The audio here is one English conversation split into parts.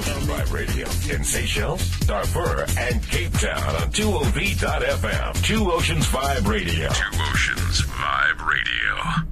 Vibe Radio in Seychelles, Darfur, and Cape Town on 2OV.FM. Two Oceans Vibe Radio. Two Oceans Vibe Radio.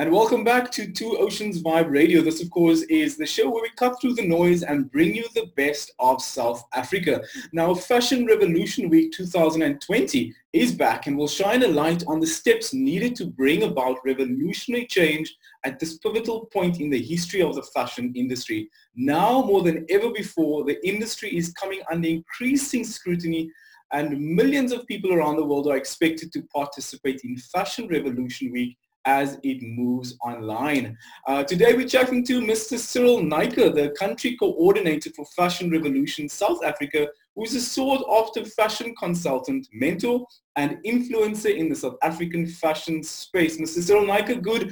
And welcome back to Two Oceans Vibe Radio. This, of course, is the show where we cut through the noise and bring you the best of South Africa. Now, Fashion Revolution Week 2020 is back and will shine a light on the steps needed to bring about revolutionary change at this pivotal point in the history of the fashion industry. Now, more than ever before, the industry is coming under increasing scrutiny and millions of people around the world are expected to participate in Fashion Revolution Week as it moves online. Uh, today we're chatting to Mr. Cyril Naicker, the country coordinator for Fashion Revolution South Africa, who is a sought-after fashion consultant, mentor, and influencer in the South African fashion space. Mr. Cyril Naicker, good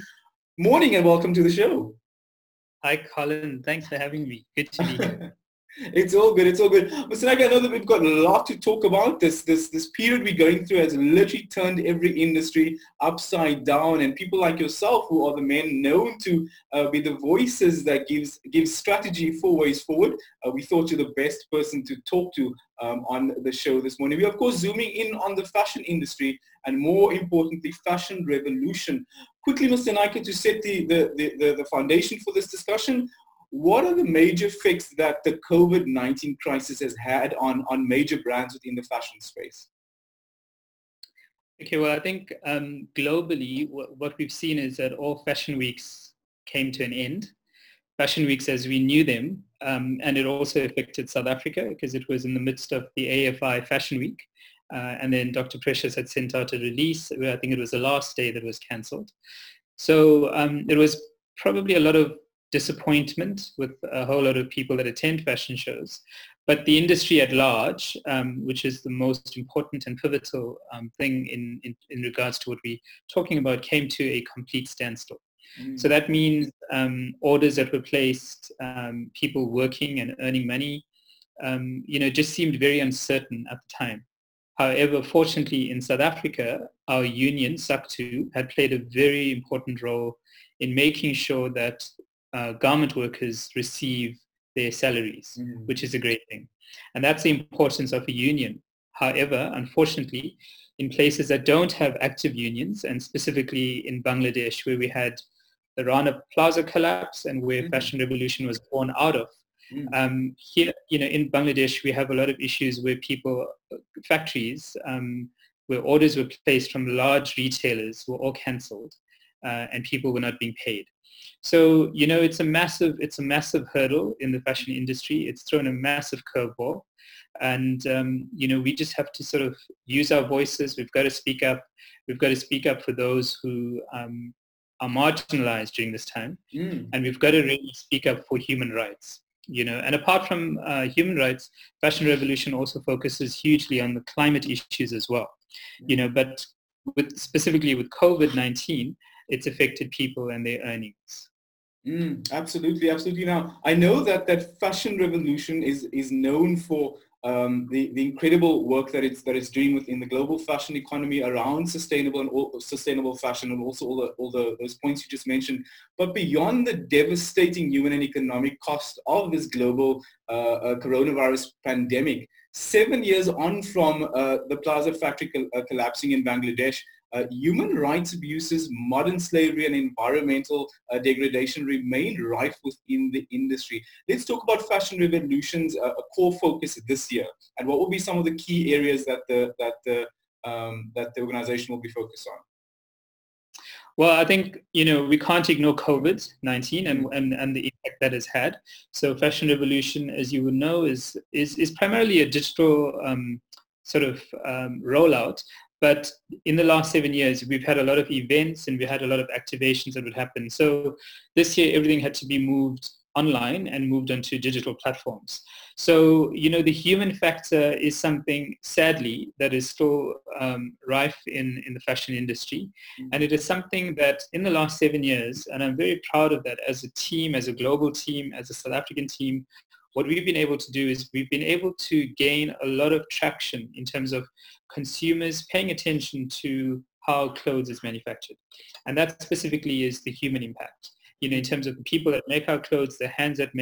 morning and welcome to the show. Hi, Colin. Thanks for having me. Good to be here. It's all good. It's all good. Mr. Naga, I know that we've got a lot to talk about. This this this period we're going through has literally turned every industry upside down, and people like yourself, who are the men known to uh, be the voices that gives gives strategy for ways forward, uh, we thought you're the best person to talk to um, on the show this morning. We're of course zooming in on the fashion industry and more importantly, fashion revolution. Quickly, Mr. Naicker, to set the, the, the, the foundation for this discussion, what are the major effects that the COVID-19 crisis has had on, on major brands within the fashion space? Okay, well, I think um, globally, what we've seen is that all fashion weeks came to an end. Fashion weeks as we knew them, um, and it also affected South Africa because it was in the midst of the AFI Fashion Week. Uh, and then Dr. Precious had sent out a release. where I think it was the last day that was cancelled. So um, it was probably a lot of disappointment with a whole lot of people that attend fashion shows. But the industry at large, um, which is the most important and pivotal um, thing in, in, in, regards to what we're talking about, came to a complete standstill. Mm. So that means um, orders that were placed, um, people working and earning money, um, you know, just seemed very uncertain at the time. However, fortunately in South Africa, our union, SACTWU, had played a very important role in making sure that uh, garment workers receive their salaries, mm. which is a great thing. And that's the importance of a union. However, unfortunately, in places that don't have active unions, and specifically in Bangladesh, where we had the Rana Plaza collapse and where mm. Fashion Revolution was born out of, mm. um, here, you know, in Bangladesh, we have a lot of issues where people, factories, um, where orders were placed from large retailers were all cancelled uh, and people were not being paid. So, you know, it's a massive, it's a massive hurdle in the fashion industry. It's thrown a massive curveball. And, um, you know, we just have to sort of use our voices. We've got to speak up. We've got to speak up for those who um, are marginalized during this time. Mm. And we've got to really speak up for human rights. You know, and apart from uh, human rights, Fashion Revolution also focuses hugely on the climate issues as well. You know, but with specifically with COVID-19, it's affected people and their earnings. Mm, absolutely, absolutely. Now, I know that that Fashion Revolution is is known for um, the the incredible work that it's that it's doing within the global fashion economy around sustainable and all, sustainable fashion, and also all the all the those points you just mentioned. But beyond the devastating human and economic cost of this global uh, uh, coronavirus pandemic, seven years on from uh, the Plaza factory uh, collapsing in Bangladesh, uh, human rights abuses, modern slavery, and environmental uh, degradation remain rife within the industry. Let's talk about Fashion Revolution's uh, core focus this year, and what will be some of the key areas that the that the um, that the organization will be focused on. Well, I think you know we can't ignore COVID-19 and, and, and the impact that has had. So, Fashion Revolution, as you would know, is is, is primarily a digital um, sort of um, rollout but in the last seven years, we've had a lot of events and we had a lot of activations that would happen. So this year, everything had to be moved online and moved onto digital platforms. So, you know, the human factor is something, sadly, that is still um, rife in, in the fashion industry. Mm-hmm. And it is something that in the last seven years, and I'm very proud of that as a team, as a global team, as a South African team, what we've been able to do is we've been able to gain a lot of traction in terms of consumers paying attention to how clothes is manufactured. And that specifically is the human impact. You know, in terms of the people that make our clothes, the hands that make